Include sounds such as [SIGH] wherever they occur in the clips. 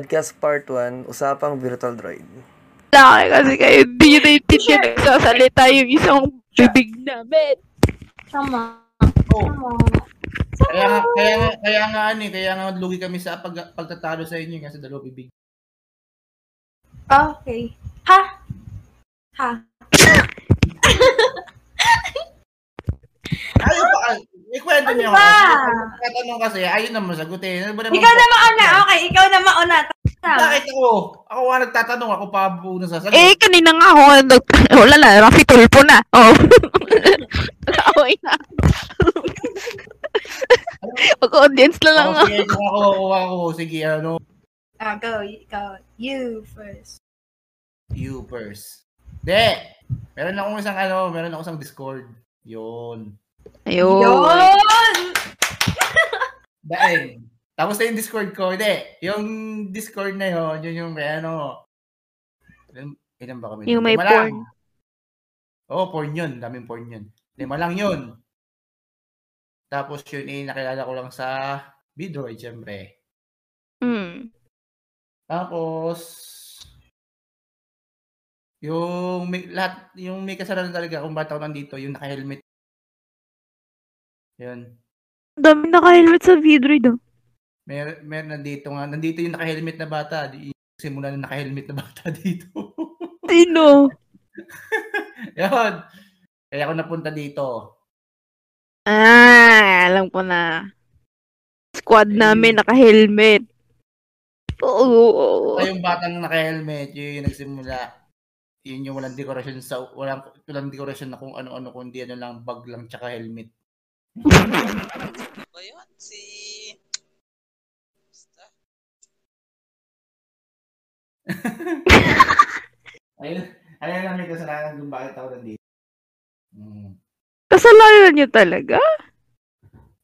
Podcast Part 1, Usapang Virtual Droid. Laki kasi kayo, hindi nyo naiintindihan nagsasalita yung isang bibig namin. Tama. Oh, Tama. kaya nga, kaya nga, kaya nga, ano eh, kaya nga lugi kami sa pag, pagtatalo sa inyo kasi dalawa bibig. Okay. Ha? Ha? Ayaw pa, ay, ikwento niyo Ano ba? ako. Tatanong kasi, ayaw naman sagutin. Ano ba naman Ikaw na mauna. Okay, ikaw na mauna. Bakit ako? Ako nga nagtatanong, ako pa po nasasagot. Eh, kanina nga ako, nag... [LAUGHS] wala na, Rafi Tulpo na. Oh. [LAUGHS] Away na. Mag-audience na lang Oh, ako. ako, ako, sige, ano, Ah, go. Ikaw. You first. you first. De, meron akong isang, ano, meron akong isang Discord. Yun. Ayun. Yun! [LAUGHS] Daing. Tapos na yung Discord ko. Hindi. Yung Discord na yun, yun yung kaya ano. Ilan, ilan ba kami? Yung may Lima porn. Oo, oh, porn yun. Daming porn yun. Lima lang yun. Tapos yun eh, nakilala ko lang sa Bidroid, syempre. Hmm. Tapos, yung may, lahat, yung may kasalanan talaga kung ba't ako nandito, yung naka-helmet. Yun. Dami naka-helmet sa Vidroid, oh. Mer, mer nandito nga, nandito yung naka-helmet na bata. Di- Simula na naka-helmet na bata [LAUGHS] dito. Sino? [LAUGHS] Yun. Kaya ako napunta dito. Ah, alam ko na. Squad namin naka-helmet. Oo. Kaya yung batang naka-helmet, yun yung nagsimula. Yun yung walang dekorasyon sa, walang, walang dekorasyon na kung ano-ano, kundi ano lang, bag lang tsaka helmet. Ba yun? Si... Basta. [LAUGHS] Ayun, ayun lang may kasalanan kung bakit ako nandito. Hmm. Kasalanan niyo talaga?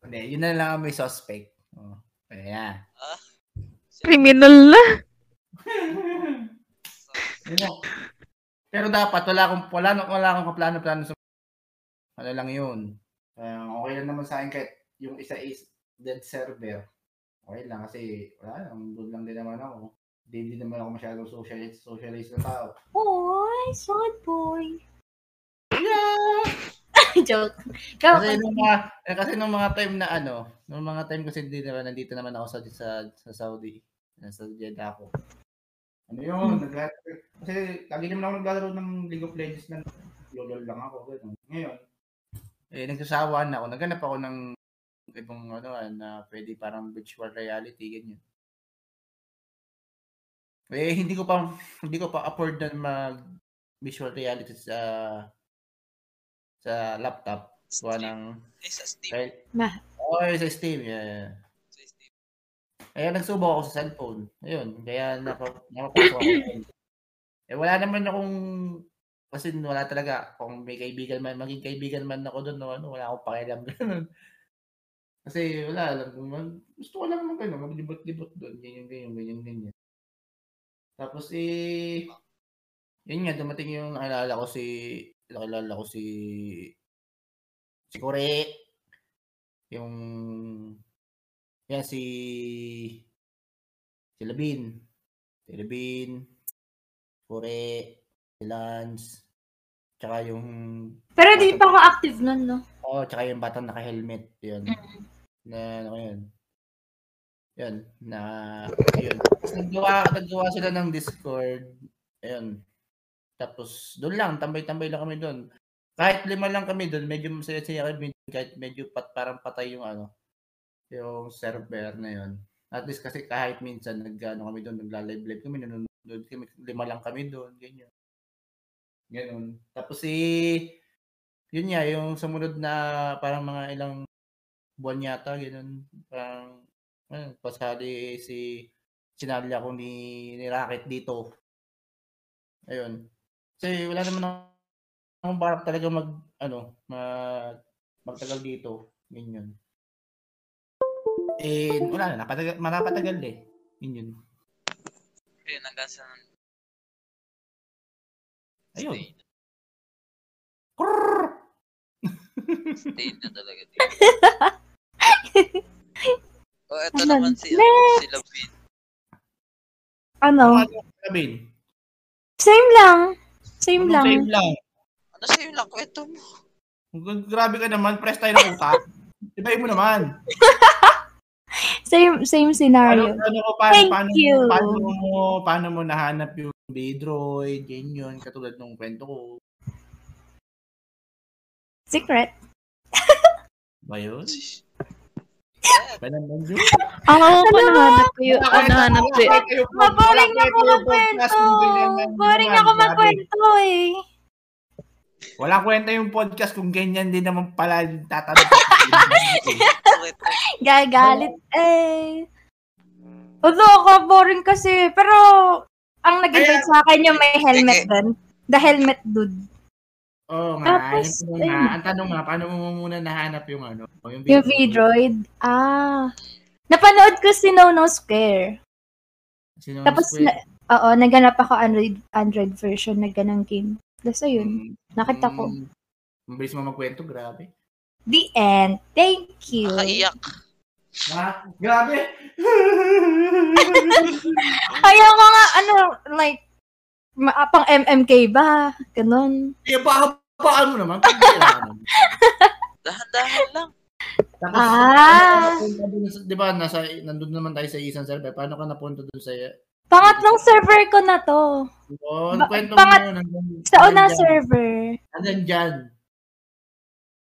Hindi, yun na lang ang may suspect. Oh, kaya. Criminal [LAUGHS] na. Pero dapat wala akong wala wala akong kaplano-plano sa ano lang 'yun. Kaya okay lang naman sa akin kahit yung isa is dead server. Okay lang kasi wala lang doon lang din naman ako. Hindi din naman ako masyadong socialist socialist na tao. Boy, sad boy. Yeah! Joke. Ikaw, Kasi nung mga eh, kasi nung mga time na ano, nung mga time kasi hindi naman nandito naman ako sa sa, sa Saudi. Nasa Jeddah ako. Ano yun? Nag kasi lagi naman ako naglalaro ng League of Legends na lolol lang ako. Ganun. Ngayon, eh, nagsasawa na ako. Naghanap ako ng ibang ano ah, na pwede parang virtual reality, ganyan. Eh, hindi ko pa hindi ko pa afford na mag visual reality sa sa laptop. Kuha ng Eh, sa Steam. kahit Ma- Oh, sa Steam, yeah. Sa Steam. Kaya nagsubok ako sa cellphone. Ayun, kaya naka, nakapasok ako. eh, wala naman akong, kasi wala talaga, kung may kaibigan man, maging kaibigan man ako doon, no, ano, wala akong pakialam [LAUGHS] ganun. Kasi wala lang, mag, gusto ko lang mag, ano, maglibot-libot doon, ganyan, ganyan, ganyan, ganyan. Tapos eh, yun nga, dumating yung nakilala ko si, nakilala ko si, si Kore, yung, yan si, si Labin, si Labin, Kore, Lance, tsaka yung, Pero di pa ako active nun, no? oh, tsaka yung batang naka-helmet, yun. Na, ano ko yun. Yun, na, yun. Tapos naggawa, naggawa sila ng Discord, ayun. Tapos, doon lang, tambay-tambay lang kami doon. Kahit lima lang kami doon, medyo masaya-saya kami, kahit medyo pat, parang patay yung ano, yung server na yun. At least kasi kahit minsan nag-ano kami doon, nagla-live-live kami, nanonood kami, lima lang kami doon, ganyan. Ganun. Tapos si, yun nga, yung sumunod na parang mga ilang buwan yata, ganun. Parang, ano, pasali si, sinali ako ni, ni Rocket dito. Ayun. Kasi wala naman akong balak talaga mag, ano, mag, magtagal dito. Ganyan. Eh, wala na, napatagal, marapatagal eh. Yun yun. Ayun, hanggang sa Ayun. stay. Na talaga dito. [LAUGHS] oh, eto Ano? naman si, ano, si Lavin. Ano? Ano sabihin? Same lang. Same Anong lang. Same lang. Ano sa'yo lang, kwento mo. Grabe ka naman, press tayo ng utak. Ibahin mo naman. [LAUGHS] Same same Ano, scenario. ano ko, paano, Thank paano, you. paano mo, paano mo nahanap yung Bedroid, ganyan, katulad nung kwento ko. Secret. Ba yun? Naman yun? Ako ko nahanap ko yung, Wala ano, nahanap ko kayo- Maboring wala ako magkwento. Boring ako magkwento eh. Wala kwenta yung podcast kung ganyan din naman pala yung tatanong. [LAUGHS] Gagalit eh. Although ako boring kasi, pero ang nag-invite sa akin yung may helmet doon. The helmet dude. Oo nga, Tapos, yung tanong nga, ang tanong nga, paano mo muna nahanap yung ano? Yung, Yung V-Droid. Ah. Napanood ko si No No Square. Sino Tapos, na, oo, naganap ako Android, Android version na ganang game. Tapos ayun, nakita ko. Mm, Mabilis mo magkwento, grabe. The end. Thank you. Nakaiyak. Ha? Grabe! [LAUGHS] Kaya ko nga, ano, like, ma- ah, pang MMK ba? Ganon. Eh, baka, baka mo naman. [LAUGHS] Dahan-dahan lang. Tapos, Ah. di ba, nasa, nandun naman tayo sa isang server. Paano ka napunta dun sa, Pangatlong server ko na to. oh, Ba- kwento pangat- mo. Nandun, Sa unang server. Nandyan dyan.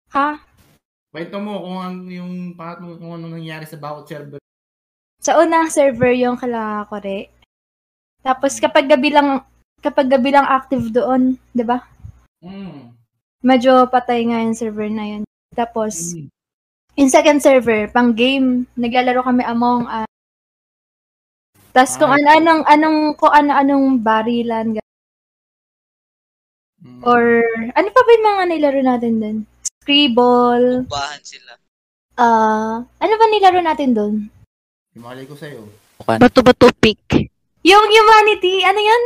Ha? Kwento mo kung ang, yung, pangat mo, kung ano nangyari sa bawat server. Sa unang server yung kala Kore. Tapos kapag gabi lang, kapag gabi lang active doon, 'di ba? Mm. Medyo patay nga yung server na yun. Tapos, Mm. yung second server, pang game, naglalaro kami Among Us. Tapos kung Ah. ano-anong, anong, kung ano-anong barilan, ga- Mm. or, ano pa ba yung mga nilaro natin dun? Scribble, Ubahan sila. ah, ano ba nilaro natin dun? Himalay ko sa'yo. bato-bato pick. Yung Humanity, ano yan?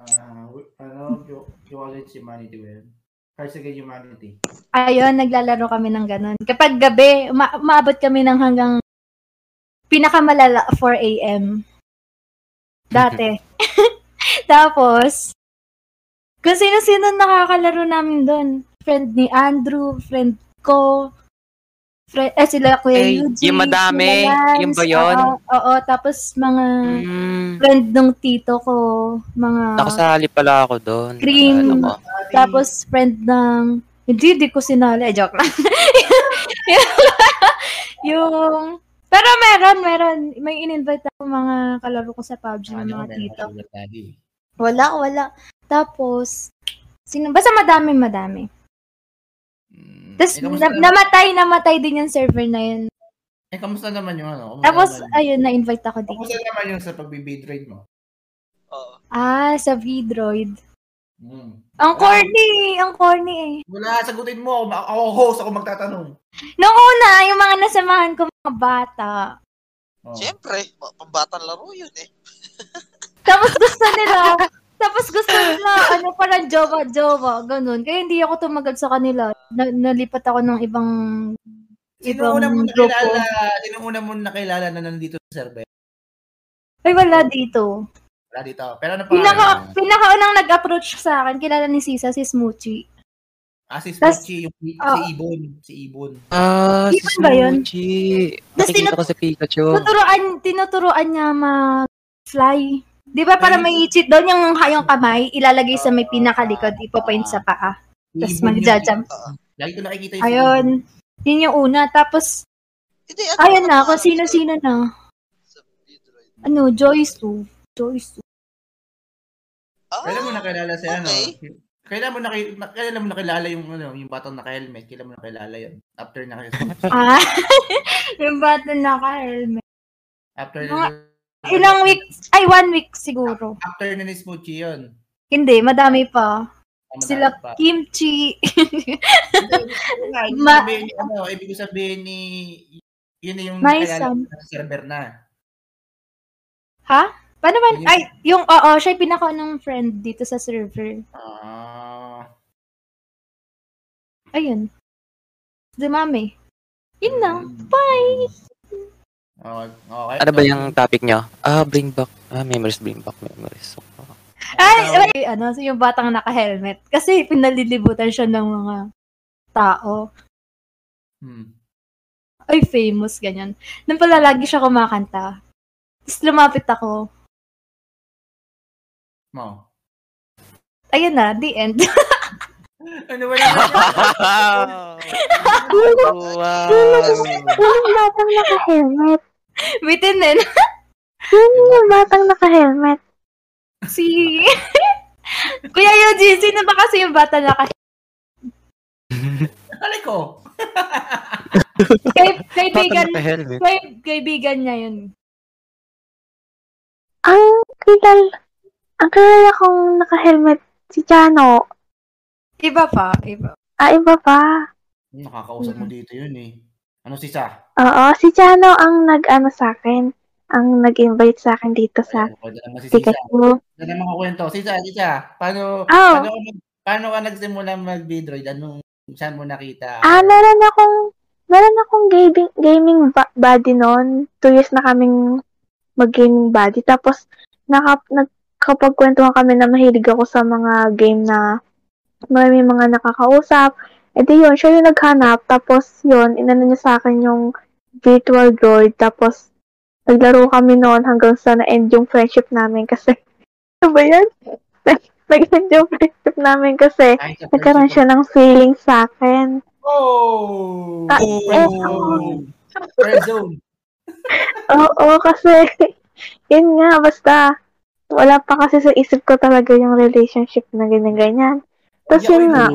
Ah, wi- ano, always humanity ba yun? Cards Against Humanity. Ayun, naglalaro kami ng ganun. Kapag gabi, uma- umaabot kami ng hanggang pinakamalala 4 a.m. Dati. [LAUGHS] [LAUGHS] Tapos, kung sino-sino nakakalaro namin doon. Friend ni Andrew, friend ko, friend, eh sila Kuya Eh, Eugene, yung madami, Lance, yung ba yun? Oo, oo, tapos mga Mm, friend ng tito ko, mga nakasali pala ako doon. Cream. Ano ko? tapos friend ng hindi, di ko sinali. Eh, joke lang. [LAUGHS] yung, pero meron, meron. May in-invite ako mga kalaro ko sa PUBG ng Ano, mga tito. Wala, wala. Tapos, sino, basta madami, madami. Tapos, eh, na- namatay, namatay din yung server na yun. eh, kamusta naman yung ano? Kamusta Tapos, naman, ayun, na-invite ako dito. kamusta naman yung sa pag-bid mo? Oo. Ah, sa V-Droid. Mm. Ang corny, ang corny eh. Wala, sagutin mo. Ako, ako host, ako magtatanong. Nung una, yung mga nasamahan ko mga bata, Oh. Siyempre, pa- pambatang laro yun eh. [LAUGHS] Tapos gusto nila, tapos gusto nila, ano parang jowa-jowa, ganun. Kaya hindi ako tumagal sa kanila. Na, nalipat ako ng ibang Sino ibang una mo grupo. nakilala? Sino una mo nakilala na nandito sa server? Ay, wala dito. Wala dito. Pero ano pa? Pinaka, pinakaunang nag-approach sa akin, kilala ni Sisa, si Smoochie. Ah, si Smoochie, yung, si Oh. Ibon. Si Ibon. Ah, si Iban ba yun? Smoochie. Nakikita tinut- ko sa Pikachu. Tuturuan, tinuturuan niya mag-fly. Di ba para may cheat doon yung hayong kamay, ilalagay sa may pinakalikod, ipapaint sa paa. Tapos yung- Lagi ko nakikita yung Ayun. Yun yung una. Tapos, ayun na, kung sino-sino na. Ano, Joyce 2. Joyce 2. Ah, Kailan mo nakilala si ano? okay. Kailan mo naki, na, kailan mo nakilala yung ano, yung batang naka-helmet? Kailan mo nakilala yun? After na Ah, [LAUGHS] yung bata naka-helmet. after Mga- Ilang weeks, ay one week siguro. After na ni Smoochie yun. Hindi, madami pa. Tama Sila pa. kimchi. Ibig Ma- sabihin, ano, ibig sabihin ni yun na yung mo sa server na. ha? Paano ba? Yun- Ay, yung, oo, siya yung pinaka ng friend dito sa server. Ah. Ayun. Dumami. Yun lang. mm. Bye! Okay. okay. Ano ba yung topic nyo? Ah, bring back. Ah, memories, bring back memories. Ay, ay, ano, so yung batang naka-helmet. Kasi pinalilibutan siya ng mga tao. Hmm. Ay, famous, ganyan. Nung pala lagi siya kumakanta. Tapos lumapit ako. Mo. Ayun na, the end. Ano ba na? wow. Yung batang naka-helmet. Bitin din. Yun yung batang naka-helmet. Si... Kuya Eugene, sino ba kasi yung bata naka Alay ko. Kay, kaibigan, helmet. kay, kaibigan niya yun. Ang kilal, ang kilala kong naka-helmet, si Chano. Iba pa, iba. Ah, iba pa. Nakakausap mo dito yun eh. Ano si Sa? Oo, si Chano ang nag-ano sa akin. Ang nag-invite sa akin dito sa Ayun, pwede naman si Sisa. Pikachu. Ano naman ko kwento? Sisa, Sisa, paano, Oh. paano, ka mag- paano ka nagsimula mag-Bidroid? Anong, saan mo nakita? Ah, meron akong, meron akong gaming, gaming ba- body noon. Two years na kaming mag-gaming body. Tapos, naka, nagkapagkwentuhan kami na mahilig ako sa mga game na may mga nakakausap. E di yun, siya yung naghanap. Tapos yun, inano niya sa akin yung virtual droid. Tapos, naglaro kami noon hanggang sa na-end yung friendship namin kasi, [LAUGHS] ano ba yan? [LAUGHS] Nag-end yung friendship namin kasi Ay, nagkaroon siya ng feeling sa akin. Oh! Ah, Friend eh, zone. Friend zone. Oo, kasi, [LAUGHS] yun nga, basta, wala pa kasi sa isip ko talaga yung relationship na ganyan-ganyan. Tapos yun nga,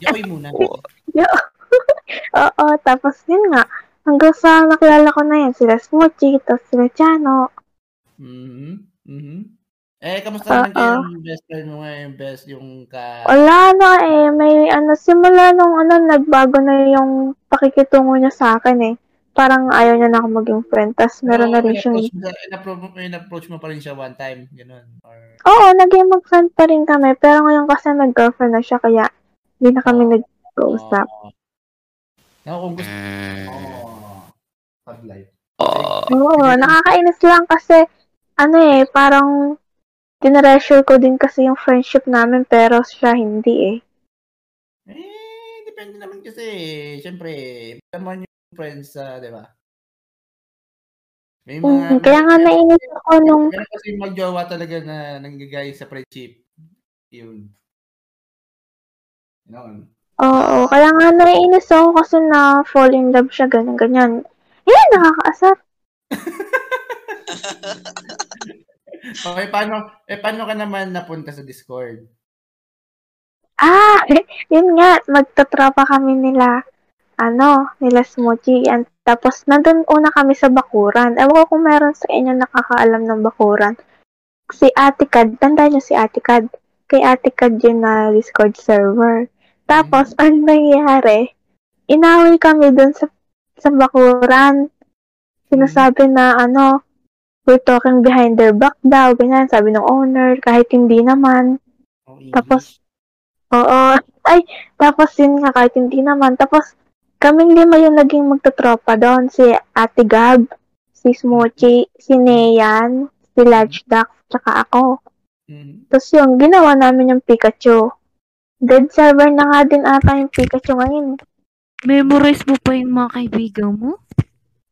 Yakoy muna. [LAUGHS] oo, tapos yun nga, hanggang sa nakilala ko na yan, sila Smoochie, tapos sila Chano. Mhm. Mhm. Eh, kamusta naman kayo yung best friend mo ngayon? Best yung ka... Wala na eh, may ano, simula nung ano, nagbago na yung pakikitungo niya sa akin eh. Parang ayaw niya na ako maging friend, tapos meron na rin siyang In-approach mo- pa rin siya one time. Ganun. Or... Oo, naging mag-friend pa rin kami. Pero ngayon kasi nag-girlfriend na siya, kaya hindi na kami nag-usap. Oo. Ako kung gusto... Oh. Pag life. Oh. Oo, nakakainis lang kasi, ano eh, parang, tinreasure ko din kasi yung friendship namin, pero siya hindi eh. Eh, depende naman kasi. Siyempre, naman yung friends sa, di ba? May Mm, kaya nga nainis ako nung, Meron kasi magjowa talaga na nanggagay sa friendship. Yun. Yun. oo, kaya nga nainis ako kasi na fall in love siya, ganyan-ganyan. Eh, nakakaasar. [LAUGHS] Okay, paano, eh, paano ka naman napunta sa Discord? Ah, [LAUGHS] yun nga, magtatrapa kami nila, ano, nila Smoochie. And, tapos, nandun una kami sa Bakuran. Ewan ko kung meron sa inyo nakakaalam ng Bakuran. Si Ate Kad, tanda niyo si Ate Kad. Kay Ate Kad yun na Discord server. Tapos, ang nangyari, inaway kami dun sa, sa Bakuran. Sinasabi na, ano, we're talking behind their back daw, ganyan, sabi ng owner, kahit hindi naman. Oh, Tapos, Oo. [LAUGHS] Ay, tapos yun nga, kahit hindi naman. Tapos, kaming lima yung naging magtatropa doon. Si Ate Gab, si Smoochie, si Neyan, si Lodge Duck, tsaka ako. Mhm. Tapos yung ginawa namin yung Pikachu. Dead server na nga din ata yung Pikachu ngayon. Memorize mo pa yung mga kaibigan mo?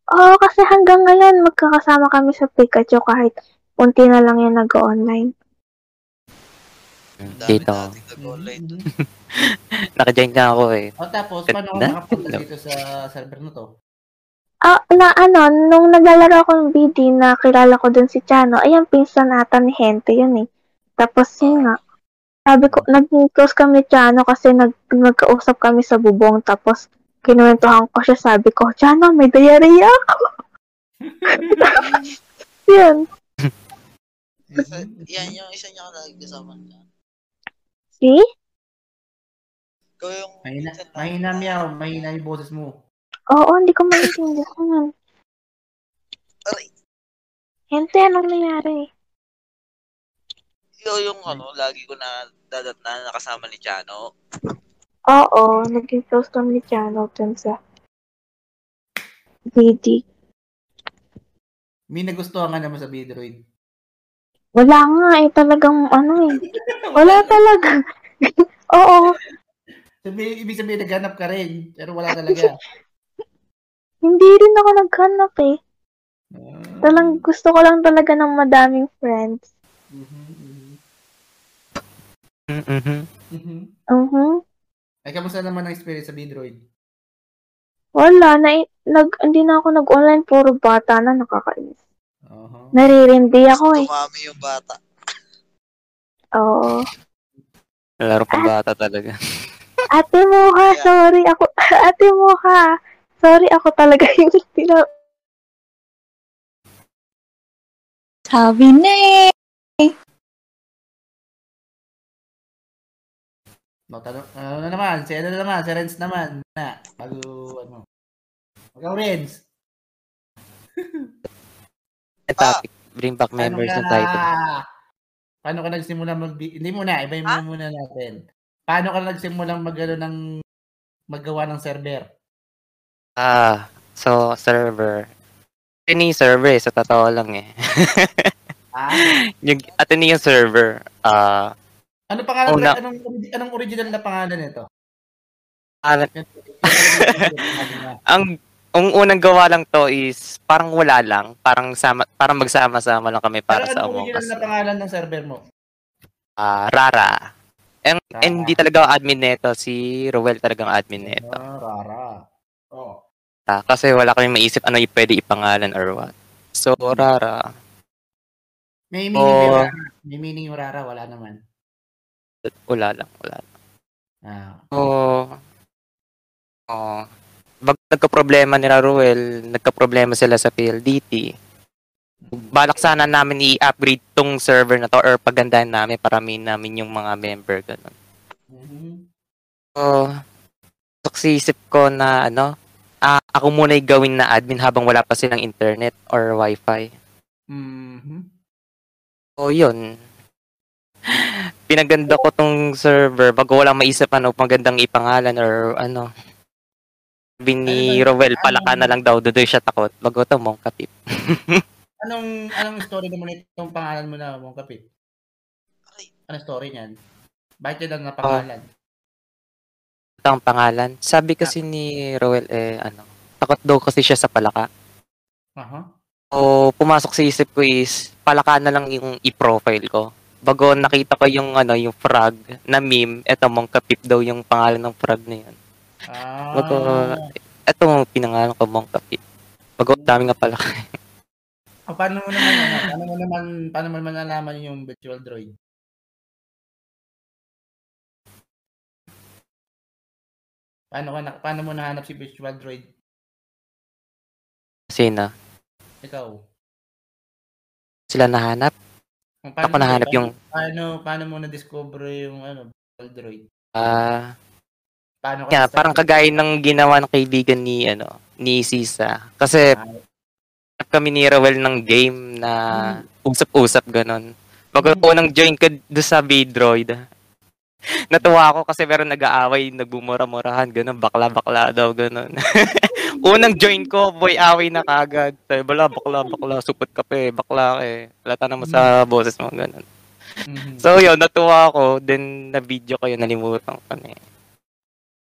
Oo, kasi hanggang ngayon, magkakasama kami sa Pikachu kahit unti na lang yung nag-online. Dami Dito. dun. [LAUGHS] Naka-join na ako eh. O tapos, paano Ganda. nakapunta dito sa server na to? Ah, na ano, nung naglalaro ako ng BD na kilala ko dun si Chano, ayan, pinsan ata ni Hente yun eh. Tapos yun nga, sabi ko, naging close kami ni Chano kasi nag, nagkausap kami sa bubong, tapos kinuwentuhan ko siya, sabi ko, Chano, may diarrhea ako. [LAUGHS] [LAUGHS] yun. Isa, yan yung isa niya ka lagi kasama niya. See? Ikaw yung... Mahina, mahina meow, mahina yung boses mo. Oo, hindi ko maintindihan. Aray, Hente, anong nangyari? ikaw yung ano, lagi ko na dadat na nakasama ni Chano. Oo, naging close kami ni Chano dun sa BD. May nagustuhan ka naman sa Bidroid. Wala nga eh, talagang ano eh. Wala talaga. [LAUGHS] Oo, Sabi, ibig sabihin, naghanap ka rin. Pero wala talaga. [LAUGHS] hindi rin ako naghanap eh. Ah. Talang gusto ko lang talaga ng madaming friends. Mhm, mhm, Mm-hmm. mhm. Mhm. Ay, kamusta naman ang experience sa Bidroid? Wala, na, nag, hindi na ako nag-online, puro bata na nakakainis. Aha. Naririndi ako eh. Tumami yung bata. Oo. Laro pang bata talaga. [LAUGHS] Ate Moha, sorry ako. [LAUGHS] Ate Moha, sorry ako talaga [LAUGHS] yung tina... Sabi na eh. No, tanong, ano na naman? Si ano na naman? Si Renz naman. Na, bago, ano. Ikaw, Renz. Topic, bring back memories ng title. paano ka nagsimula mag hindi muna, ibahin mo Ah? muna natin. Paano ka nagsimula mag ng maggawa ng server? Ah, so, server. Ateneo server eh, sa totoo lang eh. [LAUGHS] Ah? yung Ateneo server, ah, Ano pangalan Una. anong anong original na pangalan nito? yung pangalan [LAUGHS] ang ang unang gawa lang to is parang wala lang, parang sama parang magsama-sama lang kami para Pero sa Among Us. na pangalan ng server mo? Ah, Rara. And, Rara. and hindi talaga admin neto, si Roel talagang admin neto. Ah, Rara. Oh. Ah, kasi wala kami maisip ano yung pwede ipangalan or what. So, Rara. May meaning Oh. yung Rara. May meaning yung Rara, wala naman. Wala lang, wala lang. Ah. Oh. Oh. Bag nagka-problema ni Ruel, nagka-problema sila sa PLDT. Balak sana namin i-upgrade tong server na to or pagandahin namin para min namin yung mga member ganun. So, suksisip ko na ano, ah, ako muna yung gawin na admin habang wala pa silang internet or wifi. Mhm. So, yun. Pinaganda ko tong server bago wala maisip ano magandang ipangalan or ano. Sabi ni Ano Rowel, palaka na lang daw, doon siya takot. Bago to, mong kapit. [LAUGHS] Anong anong story naman itong pangalan mo na mong kapit? Anong story niyan? Bakit yan ang napangalan? Ito ang pangalan. Sabi kasi ni Rowel, eh, ano, takot daw kasi siya sa palaka. Aha. O, pumasok sa isip ko is, palaka na lang yung i-profile ko. Bago nakita ko yung, ano, yung frog na meme, eto, mong kapit daw yung pangalan ng frog na yun. Ah. Bago, eto, pinangalan ko mong kapit. Bago, dami nga palaka. Ah, paano mo naman ano, paano mo naman paano mo naman nalaman yung virtual droid? Paano ka na, paano mo nahanap si virtual droid? Kasi na, Ikaw. sila nahanap. Kung Ako nahanap paano, yung- paano paano mo na discover yung ano virtual droid? Ah, Paano ka yeah, parang kagaya ng ginawa ng kaibigan ni, ano, ni Sisa. Kasi, Ah, kami ni Rowel ng game na usap-usap ganon. Bago Mm. unang join ko doon sa Bidroid, [LAUGHS] natuwa ako kasi meron nag-aaway, nagbumura-murahan, ganon, bakla-bakla daw, ganon. [LAUGHS] unang join ko, boy, away na kagad. Sabi, bala, bakla, bakla, supot ka pa eh, bakla eh. Halata naman sa boses mo, ganon. mhm. So, yun, natuwa ako, then na-video ko yun, nalimutan ko na eh.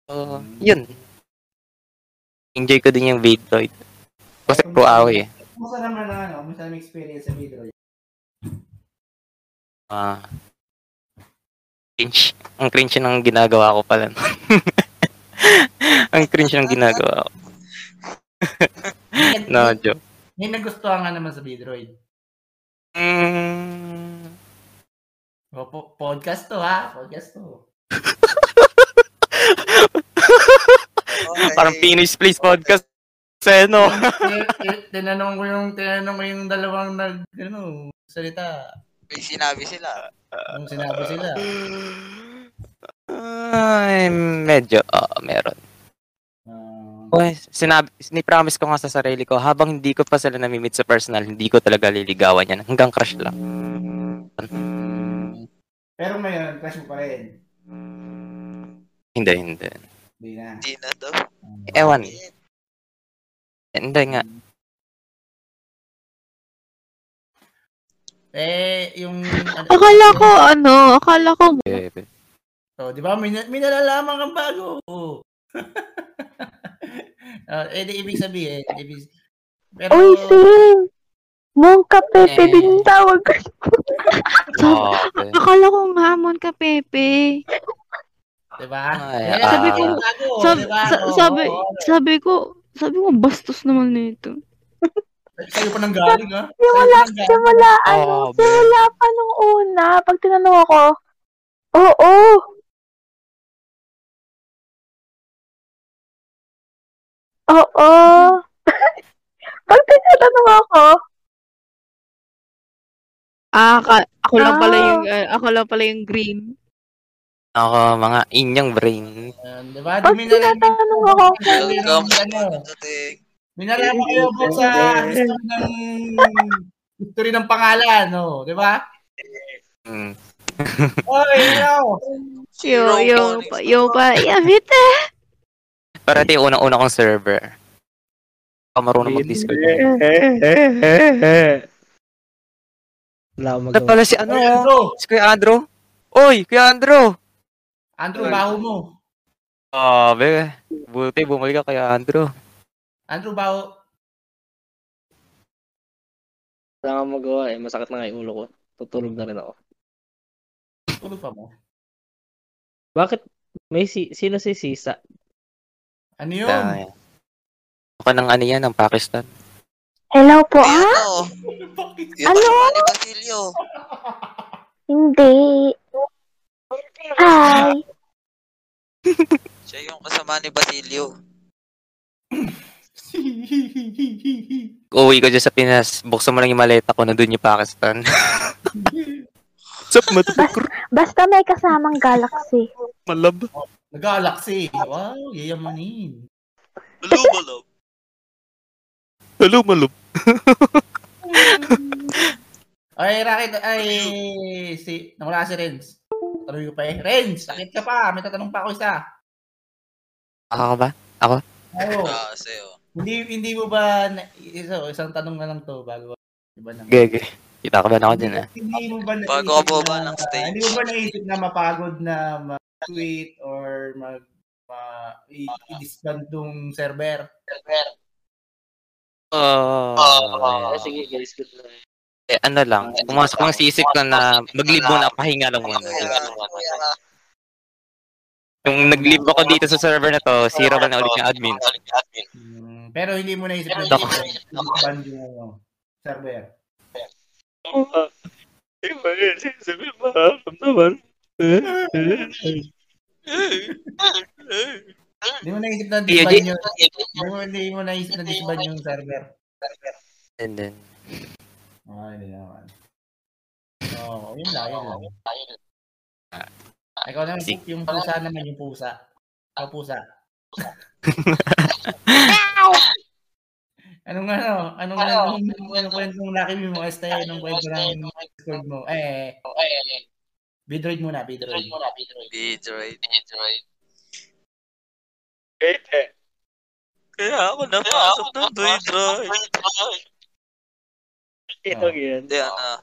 So, yun. Enjoy ko din yung Bidroid. Kasi pro away eh. Kumusta naman ang ano, kumusta naman experience sa vidroid? Ah. cringe. Ang cringe ng ginagawa ko pala. [LAUGHS] Ang cringe ng ginagawa ko. no, joke. May nagustuhan nga naman sa vidroid. Mm, O, po- podcast to ha, podcast to. [LAUGHS] Okay. parang Pinoy's Place podcast. Eh, no? Tin- tin- tinanong ko yung tinanong ko yung dalawang nag ano, salita. May sinabi sila. Yung sinabi sila. Ay, medyo, oo, meron. Uy, sinabi, ni-promise ko nga sa sarili ko, habang hindi ko pa sila namimit sa personal, hindi ko talaga liligawan yan. Hanggang crush lang. pero ngayon, crush mo pa rin. Hindi, hindi. Hindi na. Hindi na daw. Ewan. Bakit? Hindi nga. Eh, yung... ano- Akala ko, ano, akala ko, Bebe. Oh, di ba? May, may nalalaman kang bago. Oh. [LAUGHS] Ah, eh, di ibig sabihin, ibig... Pero, Uy, Sing! Mongka Pepe Eh. din tawag ko. [LAUGHS] Grabe. akala ko nga hamon ka, Pepe. Di ba? Ay, Eh, sabi ko- bago, Sabi, di ba? sa- Oo, sabi, sabi ko, sabi ko, bastos naman nito. Sa'yo pa nang galing, ha? Sa'yo Simula, simula, ano, Oh, simula pa nung una, pag tinanong ako, oo, oo. [LAUGHS] pag tinatanong ako, Ah, ka- ako lang pala Ah. yung, ah, ako lang pala yung green. Ako, mga inyong brain. Ayan, di ba? Di pag nalaman tinatanong ako, Welcome sa ano, dating. may nalaman kayo po sa history ng history ng pangalan, no? Di ba? Mm. [LAUGHS] Oy, hello! Yo, yo, yo pa, yamit eh. Ito yung unang-una kong server. Ako marunong mag-discord. Wala akong Ano magawa. pala si ano? Si Kuya Andrew? Oy, Kuya Andrew! Andrew, baho mo. Ah, be. Buti, bumalik ka kaya Andrew. Andrew, baho. Wala akong magawa eh. Masakit na nga yung ulo ko. Tutulog na rin ako. Tulog pa mo. Bakit? May si sino si Sisa? Ano yun? Dahil. Ako ng ano yan, ng Pakistan. hello po, ha? ano? Ano? Hindi. Hi. [LAUGHS] Siya yung kasama ni Basilio. Uwi ko dyan sa Pinas. Buksan mo lang yung maleta ko, nandun yung Pakistan. [LAUGHS] Sup, matutukur. Basta may kasamang galaxy. Malab. Nag-galaxy. Wow, yayamanin. Lalo, Hello, malab. [LAUGHS] Ay, Rakit, ay, si, nawala si Renz. Tanong ko pa eh. Renz, sakit ka pa. May tatanong pa ako isa. Ako ba? Oo. Ah, sa'yo. Hindi, hindi mo ba, na, isa, isang tanong na lang to bago, iba na. Gege. Kita ka ba na ako dyan ah? Hindi mo ba naisip Bago ka bumaba na- ng stage. Hindi mo ba naisip na mapagod na mag-tweet or mag ma, i- i-disband tong server? Oh. Eh, sige guys, good na. Eh, ano lang. Pumasok lang sa isip ko na mag-leave muna, pahinga lang muna. Yung nag-leave ako dito sa server na to, zero ba na ulit yung admin? Hmm, pero hindi mo naisip na Ako. disband yung ano, server. Hindi mo naisip na disband di- yung, hindi mo, hindi mo naisip na disband yung server. And then, Ah, hindi naman. Oo, oh, yun lang, yun lang. Ikaw naman, Sige. yung pusa naman, yung pusa. Ikaw pusa. Anong ano? Anong ano? Anong, anong kwentong laki mo? Este, anong kwento ng Discord mo? Eh, Bidroid muna, Bidroid. Bidroid. Kaya ako napasok ng Bidroid. Ito yan. Hindi, ano,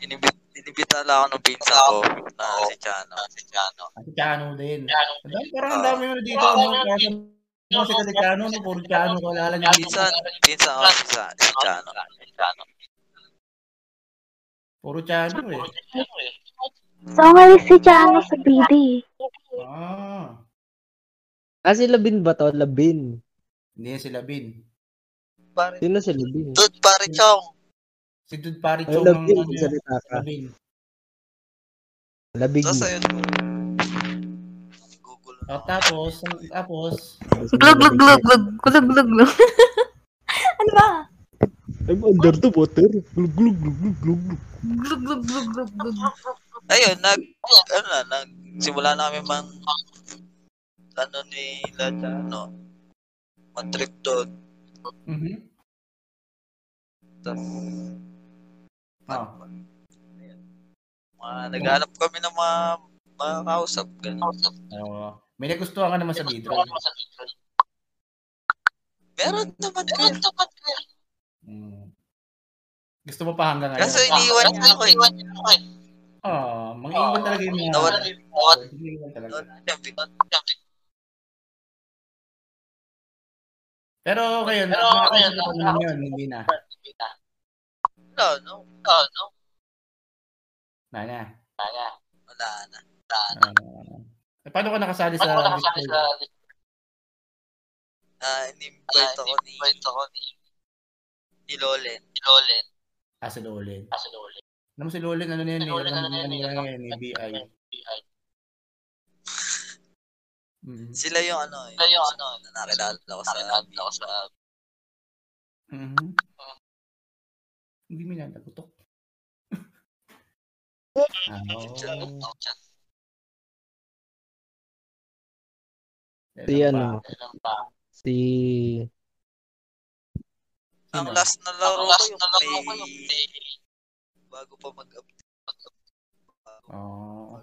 inibit, inibita lang ako ng pinsa ko na si Chano. Si Chano. Si Chano din. Ang dami- Parang ang dami mo dito. Ano, kasi mo si Chano, no? Puro Chano ko lala niya dito. Pinsan, pinsan ko si, Sa- si Chano. Chano. Puro Chano eh. So, ngayon si Chano sa BD. Ah, Ah, si Labin ba to? Labin. hindi si Labin. Pare, Sino si Labin? Dude, pare Chong. Si Dude Pari Chong ng ano, salita ka. Labin. Labig. Sa sa'yo. Google. Oh, tapos, tapos, Glug, glug, glug, glug, glug, [LAUGHS] glug, glug. Ano ba? I'm under the water. Glug, glug, glug, glug, glug. Glug, glug, glug, glug, glug. Ayun, nag, ano na, nag, simula namin mang, ano ni Lachano, mag-trip doon. mhm. Tapos, Oh. mga, naghanap kami ng mga, mga kausap. Ganun. Oo. May nagustuhan ka naman sa Bidroid. Meron naman kaya. Mm. Gusto mo pa hanggang ngayon? Kaso iniwan niya ako eh. Ah, mang-iwan talaga yung mga... Nawala. Nawala. Iniwan talaga. Nawala. Pero kayo, nakakasya na naman hindi na. Wala, no? Wala, no? Na na. Wala na. Ah. eh, paano ka nakasali sa Discord? Ah, in-invite ako ni... ako ni... Ni Lolen. Ni Lolen. Ah, si Lolen. Ah, si Lolen. Alam mo si Lolen, ano na yan, eh, alam mo ano yan, eh, BI. Mm. Sila yung ano, sila yung ano, na nakilala ko sa... Nakilala ko sa... Hindi mo yan nagutok. [LAUGHS] ah, oo. Si ano? Si... Ang last na laro ko yung may... Bago pa mag-update. Oh.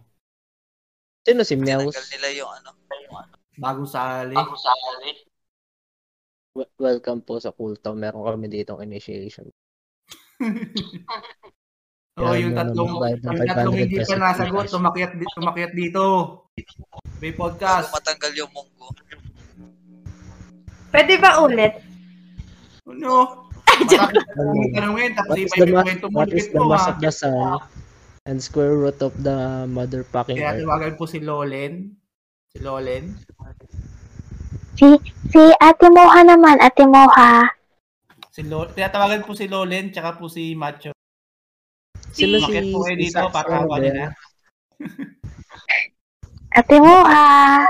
Sino si Meows? Tinanggal nila yung ano. Bagong sali. Wel- Welcome po sa Kulto. Meron kami ditong initiation. [LAUGHS] Oo, Kaya yung tatlong, yung tatlong 500 hindi pa nasagot, tumakyat, tumakyat dito. May podcast. matanggal yung munggo. Pwede ba ulit? Ano? Matapos yung tanongin, tapos What is iba the yung kwento mo what is the mass of the sun and square root of the motherfucking Kaya earth? tawagan po si Lolen. Si Lolen. Si, si Ate Moha naman, Ate Moha. Si Lo, tinatawagan po si Lolen, tsaka po si Macho. Sino si... Bakit po kayo si dito Sa- para ako yan? Ate Moha.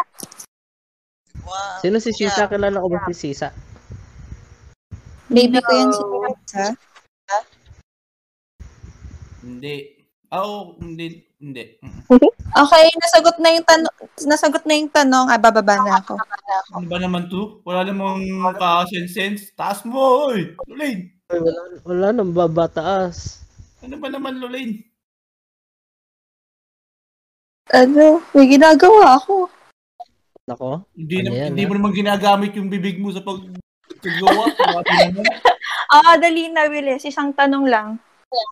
Wow. Sino si Sisa? Kilala ko ba si Sisa? Baby ko yan si Teresa. Hindi. Ah, Oo, hindi. Hindi. Mm. Okay, nasagot na yung tanong. Nasagot na yung tanong. Ah, bababa na ako. Ano ba naman to? Wala namang ka-sense. Taas mo, oy! Lulain! Ay, wala, wala nang babataas. Ano ba naman, Lulain? Ano? May ginagawa ako. Nako. Hindi, Ano na, yan, hindi ha? mo naman ginagamit yung bibig mo sa pag [LAUGHS] naman. Ah, dali na, Willis. Isang tanong lang.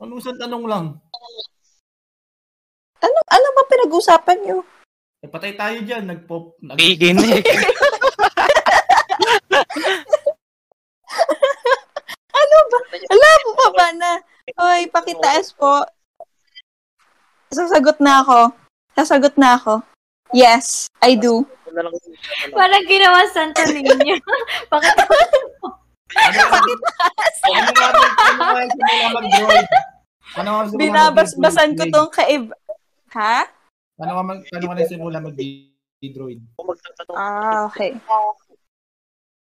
Anong isang tanong lang? Ano, ano ba pinag-usapan niyo? Eh, patay tayo dyan. Nag-pop. Nag- Nakikinig. [LAUGHS] Ano ba? Alam mo pa ba na? Oy, pakitaas po. Sasagot na ako. Sasagot na ako. Yes, I do. Ano lang Parang ginawa Santo Niño. [LAUGHS] Bakit? ano nga ano nga ano nga yung simula mag-droid? Ano nga Binabasbasan ko tong kaib... Ha? Ano nga mag- ano nga simula mag-droid? Ah, okay.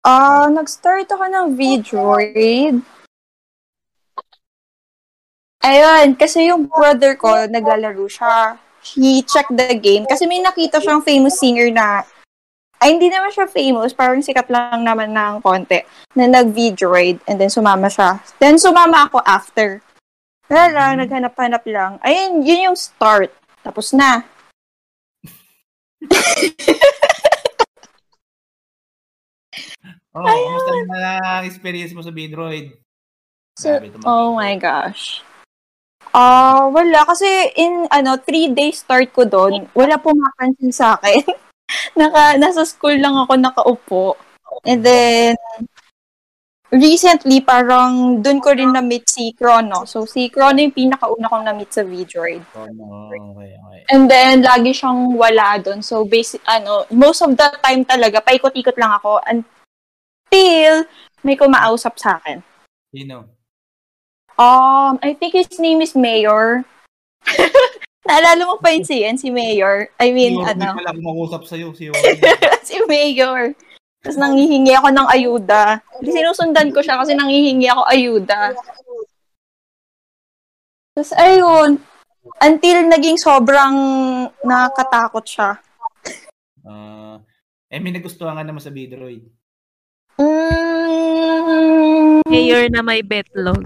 Ah, nag-start ako ng V-Droid. Ayun, kasi yung brother ko, naglalaro siya. He checked the game. Kasi may nakita siyang famous singer na, ay hindi naman siya famous, parang sikat lang naman ng konti, na nag-V-Droid, and then sumama siya. Then sumama ako after. Wala lang, naghanap-hanap lang. Ayun, yun yung start. Tapos na. Oh, kamusta naman ang experience mo sa B-Droid? So, Grabe oh my gosh. Ah, wala. Kasi in, ano, three days start ko doon, wala pumapansin sa akin. [LAUGHS] Naka, nasa school lang ako nakaupo. And then, recently, parang doon ko rin na-meet si Chrono. So, si Chrono yung pinakauna kong na-meet sa V-Droid. Oh, no. Okay, okay. And then, lagi siyang wala doon. So, basic, ano, most of the time talaga, paikot-ikot lang ako until may kumausap sa akin. Sino? Um, I think his name is Mayor. [LAUGHS] Naalala mo pa yun si, si Mayor? I mean, Yorme ano, pala kumakausap sa'yo. Si [LAUGHS] si Mayor. Tapos nangihingi ako ng ayuda. Sinusundan ko siya kasi nangihingi ako ayuda. Tapos ayun, until naging sobrang nakakatakot siya. Ah, eh, may nagustuhan ka naman sa B-Droid. Mm, Mayor na may betlog.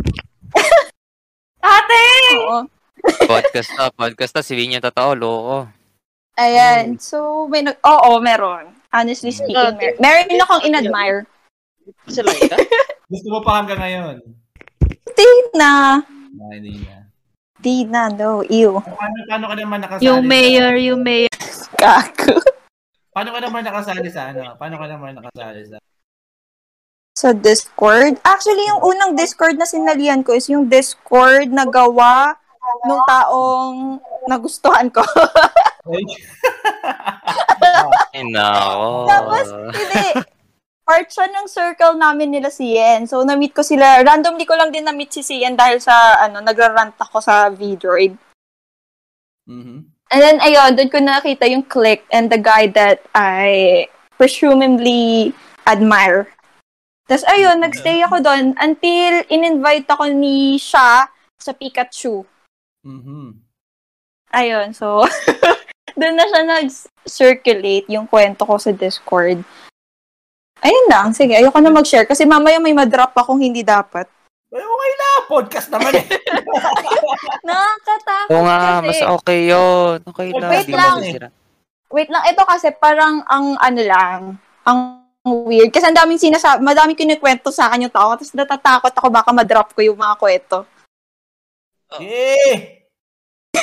[LAUGHS] Ate! oo. podcast na, podcast na. Si Vinya totoo, loko. Ayan. So, may nag... Oo, meron. Honestly speaking, mer- meron akong in-admire. Sila [LAUGHS] ka? Gusto mo pa hanggang ngayon? Hindi na. Ah, hindi na. Di na, no. Ew. Paano, paano ka naman nakasali? Yung sa- mayor, yung mayor. Kaku. Paano ka naman nakasali sa ano? Paano ka naman nakasali sa... Sa Discord? Actually, yung unang Discord na sinalihan ko is yung Discord na gawa nung taong nagustuhan ko. [LAUGHS] Ay, nako. Tapos, hindi. Part siya ng circle namin nila si Yen. So, na-meet ko sila. Randomly ko lang din na-meet si Yen dahil sa, ano, nagrarant ako sa V-Droid. Mhm. And then, ayun, doon ko nakita yung click and the guy that I presumably admire. Tapos, ayun, nagstay ako doon until in-invite ako ni siya sa Pikachu. Mhm. Ayun, so, [LAUGHS] doon na siya nag-circulate yung kwento ko sa Discord. Ayun lang, sige, ayoko na mag-share kasi mamaya may madrop akong hindi dapat. Ay, okay na. Podcast naman eh. [LAUGHS] Nakakatakot Oo nga, kasi. mas okay yun. Okay lang. Wait lang. Wait lang, ito kasi parang ang ano lang, ang weird. Kasi ang daming sinasabi, madaming kinikwento sa akin yung tao, tapos natatakot ako baka madrop ko yung mga kwento. Eh! [LAUGHS]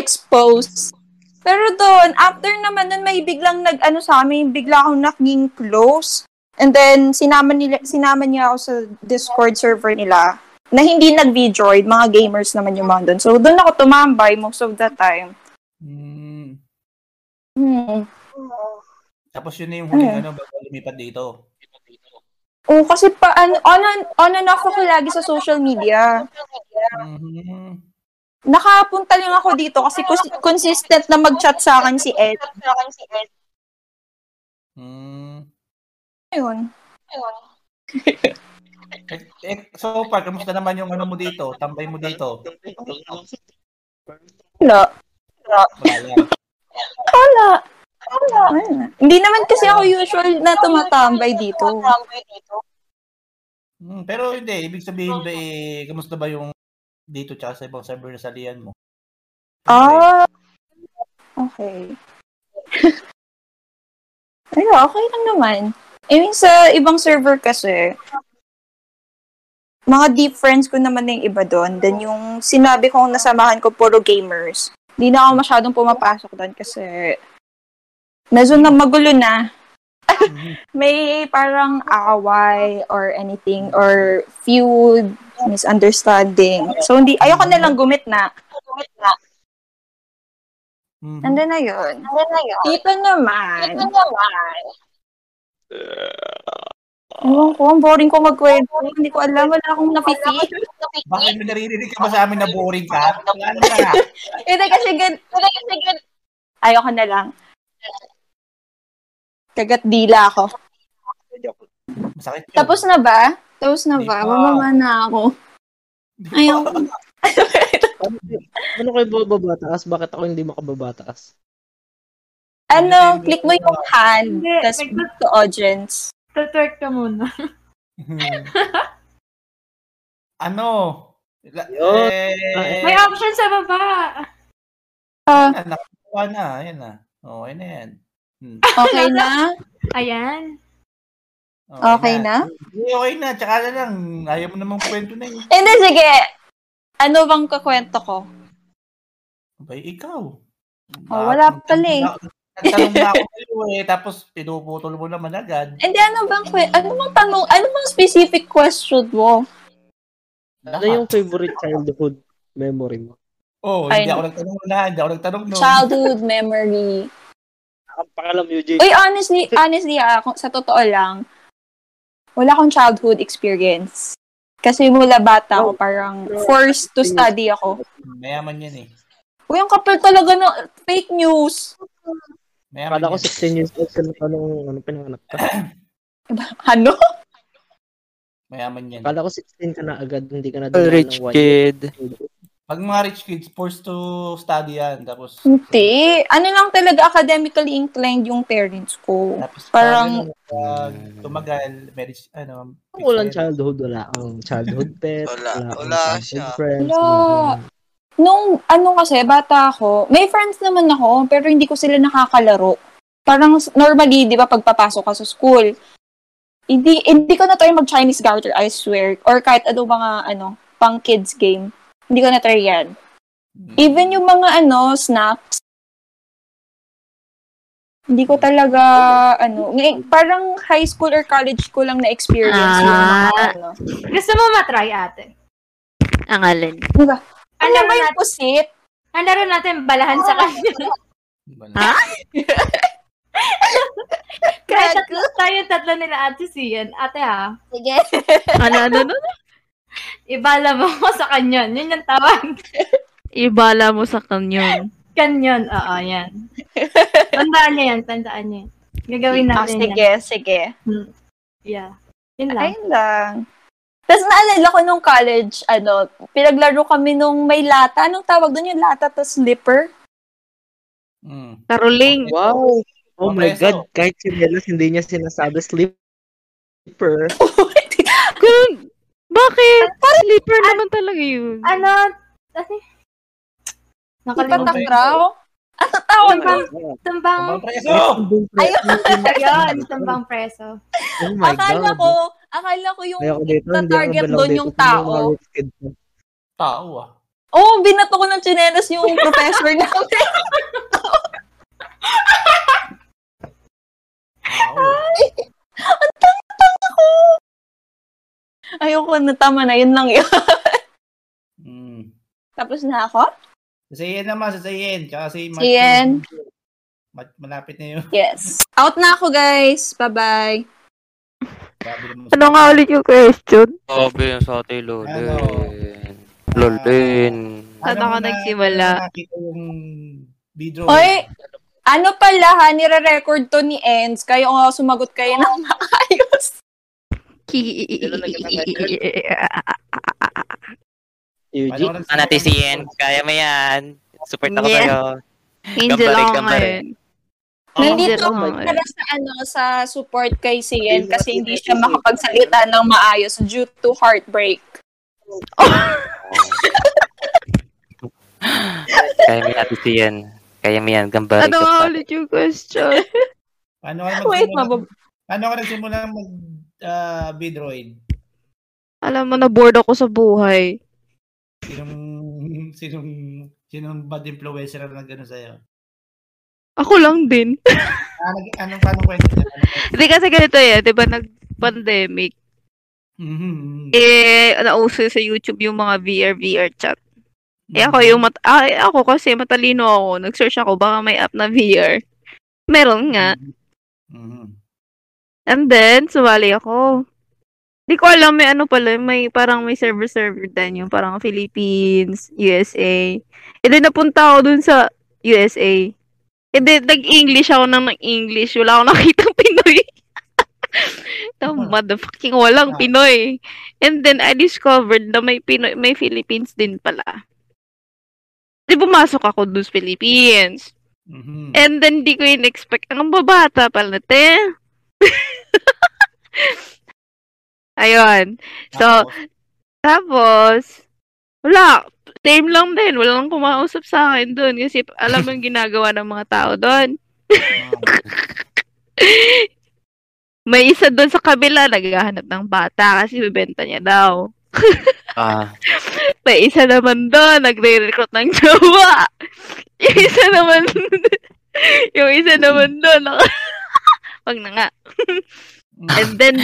Exposed. Pero doon, after naman nun, may biglang nag, ano sa amin, bigla akong naging close. And then, sinama, nila, sinama niya ako sa Discord server nila na hindi nag-V-Droid, mga gamers naman yung mga doon. So, doon ako tumambay most of the time. Hmm. Hmm. Tapos yun na yung huling Hmm. ano, bago lumipat dito. Oo, kasi pa, ano, on, on off ako lagi sa social media. Mhm. Nakapunta lang ako dito kasi cons- consistent na mag-chat sa akin si Ed. Hmm. Ayun. [LAUGHS] Eh, eh, so far, kamusta naman yung ano mo dito? Tambay mo dito? Wala. Wala. Wala. Wala. Hindi naman kasi ako usual na tumatambay dito. Hmm, pero hindi, ibig sabihin ba eh, kamusta ba yung dito tsaka sa ibang server na salihan mo? Ah. Okay. [LAUGHS] Ayun, okay lang naman. I mean, sa ibang server kasi, mga deep friends ko naman na yung iba doon. Then yung sinabi kong nasamahan ko, puro gamers. Hindi na ako masyadong pumapasok doon kasi medyo na magulo na. [LAUGHS] May parang away or anything or feud, misunderstanding. So, hindi, ayoko na lang gumit na. Mhm. And then, ayun. Dito naman. Ewan ko, ang boring ko magkwento. Hindi ko alam, wala akong napipi. Bakit may naririnig ka ba sa amin na boring ka? [LAUGHS] Na. Hindi kasi gan... Hindi kasi gan... Ayoko na lang. Kagat dila ako. Masakit yun. Tapos na ba? Tapos na ba? Mamama na ako. Ayoko. [LAUGHS] Ano kayo bababataas? Bakit ako hindi makababataas? Ano, click mo yung hand, tapos move to audience. Tutwerk ka muna. [LAUGHS] ano? Eh, May option sa baba. Ah, Yan, nakakuha na. Ayan na. Okay na yan. Hmm. okay na? Ayan. Okay na? Hindi, okay na. Tsaka na lang. Ayaw mo namang kwento na yun. Hindi, sige. Ano bang kakwento ko? Abay, ikaw. Oh, wala pala eh. Nagtanong na ako sa'yo eh. Tapos pinuputol mo naman agad. Hindi, ano bang, ano bang tanong, ano bang specific question mo? Ano yung favorite childhood memory mo? Oh, hindi ako nagtanong na. Hindi ako nagtanong no. Childhood memory. Ang pakalam, Eugene. Uy, honestly, honestly, ah, kung- sa totoo lang, wala akong childhood experience. Kasi mula bata ako, parang forced to study ako. Mayaman yan eh. Uy, ang kapal talaga ng fake news. Mayaman Kala ko yan. 16 years old ka na tanong ano pinanganak ka. [CLEARS THROAT] Ano? Mayaman yan. Kala ko 16 ka na agad, hindi ka na dinala rich ng one kid. Pag mga rich kids, forced to study yan. Tapos, Hindi. Ano lang talaga academically inclined yung parents ko. tapos Parang- pag tumagal, marriage, ano, walang childhood, wala kang childhood [LAUGHS] pet, Wala. wala, Wala childhood siya. friends. Wala. wala. Nung, ano kasi, bata ako, may friends naman ako, pero hindi ko sila nakakalaro. Parang normally, di ba, pagpapasok ka sa school, hindi, hindi ko na try mag-Chinese garter, I swear. Or kahit ano mga, ano, pang kids game. Hindi ko na-try yan. Even yung mga ano, snacks, hindi ko talaga, ano, ngay- parang high school or college ko lang na-experience yung mga, Ah. ano. Gusto mo matry ate? Ang alin. Ano ba Ano yung natin, pusit? ang laro natin balahan sa kanya. [LAUGHS] Ha? Kahit tatlo tayo, tatlo nila ate siyan. Ate ha, Sige. Ano, ano, ano? Ibala mo ko [LAUGHS] sa kanyon. Yun yung tawag. Ibala mo sa kanyon. Kanyon, oo, yan. Tandaan niya yan, tandaan niya. Gagawin Ah, natin sige, sige. yan. Yeah. Yun lang. Ayun lang. Tapos naalala ko nung college, ano, pinaglaro kami nung may lata. Anong tawag doon yung lata to slipper? Mm. Karoling. Wow! Oh my. God, kahit si Melos hindi niya sinasabi slipper. [LAUGHS] Ganun. Bakit? Sleeper naman talaga yun. Ano? Ano? Nakalimutan. Ipatakraw? Ano tawag Tumbang, tumbang, Kumbang preso! Ayun. ayun, tumbang preso. Oh my Akala God. ko, akala ko yung Ayoko dito, hindi ako target doon yung tao. na? Tao ah. Oo, oh, binato ko ng chinelas yung professor [LAUGHS] namin. Tao. Ayoko na, tama na, yun lang yun. [LAUGHS] Mm. Tapos na ako? Si Ian naman, si Ian. Tsaka si malapit na yun. Yes. Out na ako, guys. Bye-bye. Ano nga ulit yung question? Sabi yan sa atin, Ano? Lolin. Lolin. Saan Ano ako mo na- nagsimula? ano nakita yung video. Oy, ano pala ha, nire-record to ni Enz, kaya nga sumagot kayo ng [LAUGHS] maayos. Ka Ah, natin si Yen. Kaya mo yan. Support ako Yeah. sa'yo. Angel ako ngayon. Oh, Nandito ako para sa ano sa support kay Sian kasi hindi siya makapagsalita ng maayos due to heartbreak. [LAUGHS] Kaya mo natin si Yen. Kaya mo yan. Gambari Ano ulit yung question? [LAUGHS] Paano ka Wait, nagsimula? mabab- Paano ka nagsimula mag uh, Bidroid? Alam mo, na-bored ako sa buhay. Sinong [LAUGHS] sinong sinong bad influencer na gano'n sa'yo? Ako lang din. [LAUGHS] Ah, anong? Anong kwento? Hindi kasi ganito eh, di ba nag-pandemic, Mhm. eh, nauso sa YouTube yung mga VR, VR chat. Eh ako Mm-hmm. yung, mat ah, eh, ako kasi matalino ako, nag-search ako, baka may app na VR. Meron nga. Mhm. And then, sumali ako. Di ko alam, may ano pala, may parang may server-server din yung parang Philippines, USA. And then, napunta ako dun sa USA. And then, nag-English ako nang nag-English. Wala akong [LAUGHS] nakitang Pinoy. [LAUGHS] no, motherfucking walang Pinoy. And then, I discovered na may Pinoy, may Philippines din pala. Di pumasok ako dun sa Philippines. Mhm. And then, di ko in-expect. Ang babata pala, te. [LAUGHS] Ayun. So, Tapos, tapos, wala. Same lang din. Wala lang kumausap sa akin doon. Kasi alam mo yung ginagawa ng mga tao doon. [LAUGHS] May isa doon sa kabila, naghahanap ng bata kasi bibenta niya daw. [LAUGHS] Ah, May isa naman doon, nagre-recruit ng jowa. Yung isa naman, yung isa naman doon, wag na nga. [LAUGHS] And then,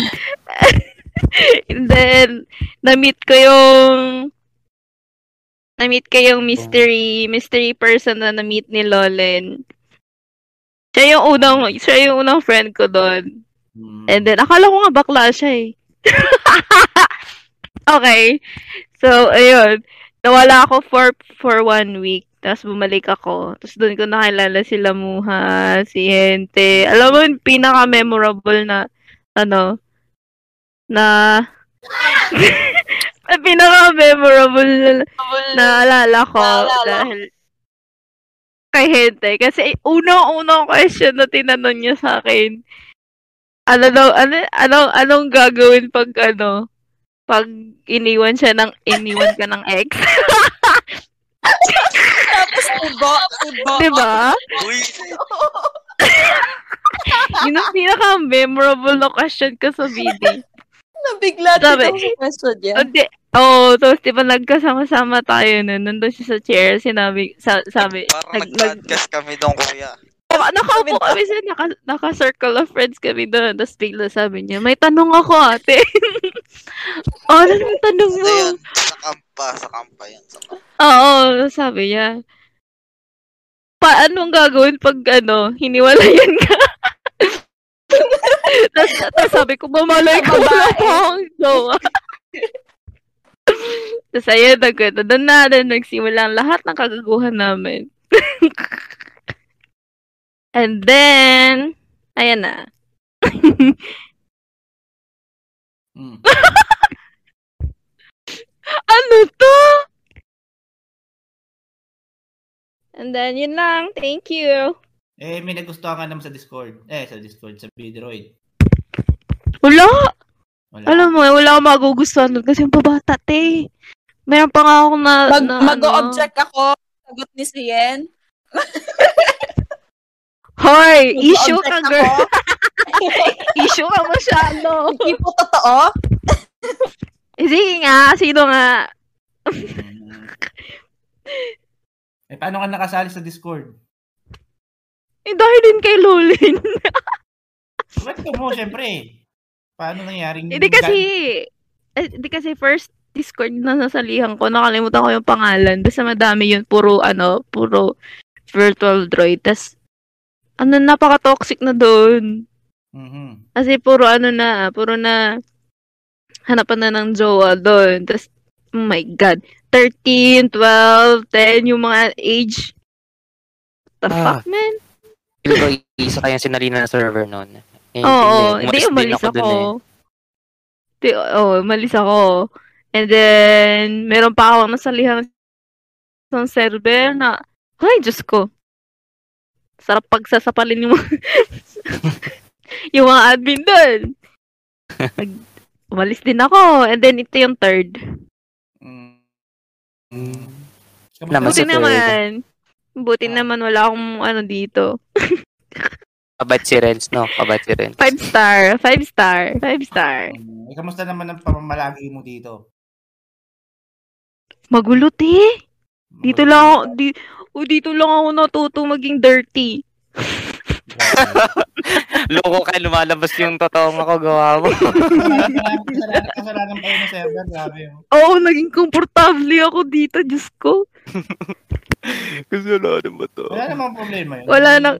[LAUGHS] and then, na-meet ko yung, na-meet ko yung mystery, mystery person na na-meet ni Lolen. Siya yung unang, siya yung unang friend ko doon. Mhm. And then, akala ko nga bakla siya eh. [LAUGHS] okay. So, ayun. Nawala ako for, for one week. Tapos bumalik ako. Tapos doon ko nakilala sila Muha, si Hente. Alam mo, yung pinaka-memorable na, ano, na, [LAUGHS] pinaka-memorable na, naalala ko Naalala. dahil kay Hente. Kasi unang-unang question na tinanong niya sa akin, ano daw, ano, anong, anong gagawin pag, ano, pag iniwan siya ng, iniwan ka ng ex? [LAUGHS] Tapos ubo, ubo. diba? Uy, [LAUGHS] Yun ang pinaka-memorable na question ko sa BD. Nabigla Sabi- din question niya. Hindi, Oo, tapos di ba nagkasama-sama tayo nun, nandun siya sa chair, sinabi, sa, sabi, Parang nag, nag, kami doon, kuya. Naka, nakaupo kami sa, naka, naka-circle of friends kami doon, tapos bigla sabi niya, may tanong ako ate. [LAUGHS] oh, ano yung tanong Ano mo? yun? Sa kampa, sa kampa yan. Sa kampa. Oo, sabi niya. Paano ang gagawin pag ano, hiniwalayan ka? [LAUGHS] tapos, tapos sabi ko, mamalay ko wala pa akong jowa. tapos ayun, nag- doon na, doon nagsimula ang lahat ng kagaguhan namin. [LAUGHS] And then, ayan na. Mm. [LAUGHS] ano to? And then, yun lang. Thank you. Eh, may nagustuhan ka naman sa Discord. Eh, sa Discord, sa Bidroid. Wala. Wala. Alam mo, wala akong magugustuhan doon kasi yung pabata, te. Mayroon pa nga ako na, Mag, na mag-object ako. Sagot ni Sien. [LAUGHS] Hoy, issue ka, girl. ako. [LAUGHS] issue ka masyado. Hindi po totoo. Eh, Sige nga, sino nga? [LAUGHS] Eh, paano ka nakasali sa Discord? Eh, dahil din kay Lolin. [LAUGHS] Kwento mo, syempre. Paano nangyaring... Hindi kasi, eh, hindi kasi first Discord na nasalihan ko, nakalimutan ko yung pangalan. Basta madami yun, puro ano, puro virtual droid. Tas, ano, napaka-toxic na doon. Mhm. Kasi puro ano na, puro na hanapan na ng jowa doon. Tapos, oh my God, 13, 12, 10, yung mga age. The Ah. fuck, man? Ko isa kayang sinalina na server noon. Eh, Oo, hindi, din umalis ako. dun eh. Di, oh, umalis ako. And then, meron pa ako nasalihan sa server na, ay, Diyos ko. Sarap pagsasapalin yung mga, [LAUGHS] yung mga admin doon. Nag- umalis din ako. And then, ito yung third. Mm. Naman Buti sa naman. Buti Ah. naman, wala akong ano dito. Kabait si Renz, no? Kabait si Renz. Five star. Five star. Five star. Mm. Eh, kamusta naman ang pamamalagi mo dito? Magulo, te. Dito lang ako, di, oh, dito lang ako natuto maging dirty. [LAUGHS] Loko ka, lumalabas yung totoong ako gawa mo. Kasalanan pa yun ng server. Grabe yun. Oo, naging komportable ako dito, Diyos ko. [LAUGHS] Kasalanan ba to? Wala namang problema yun. Wala na,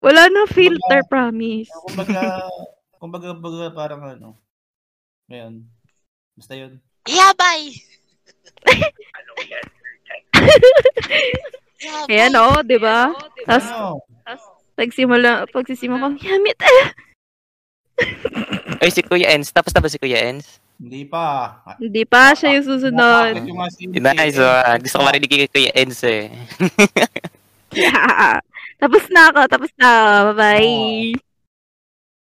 wala na filter, promise. Kumbaga, kumbaga, kumbaga parang ano. Ngayon. Basta yun. [LAUGHS] Yabay! Ayan, oo, di ba? Tapos, Ano? nagsimula, pagsisimula ko, yamit [LAUGHS] eh. Ay, si Kuya Ens. Tapos na ba si Kuya Ens? Hindi pa. Hindi pa siya yung susunod. Nice one. Gusto ko marinig kay Kuya Ens eh. Yeah. [LAUGHS] [LAUGHS] Tapos na ako, tapos na. Bye-bye.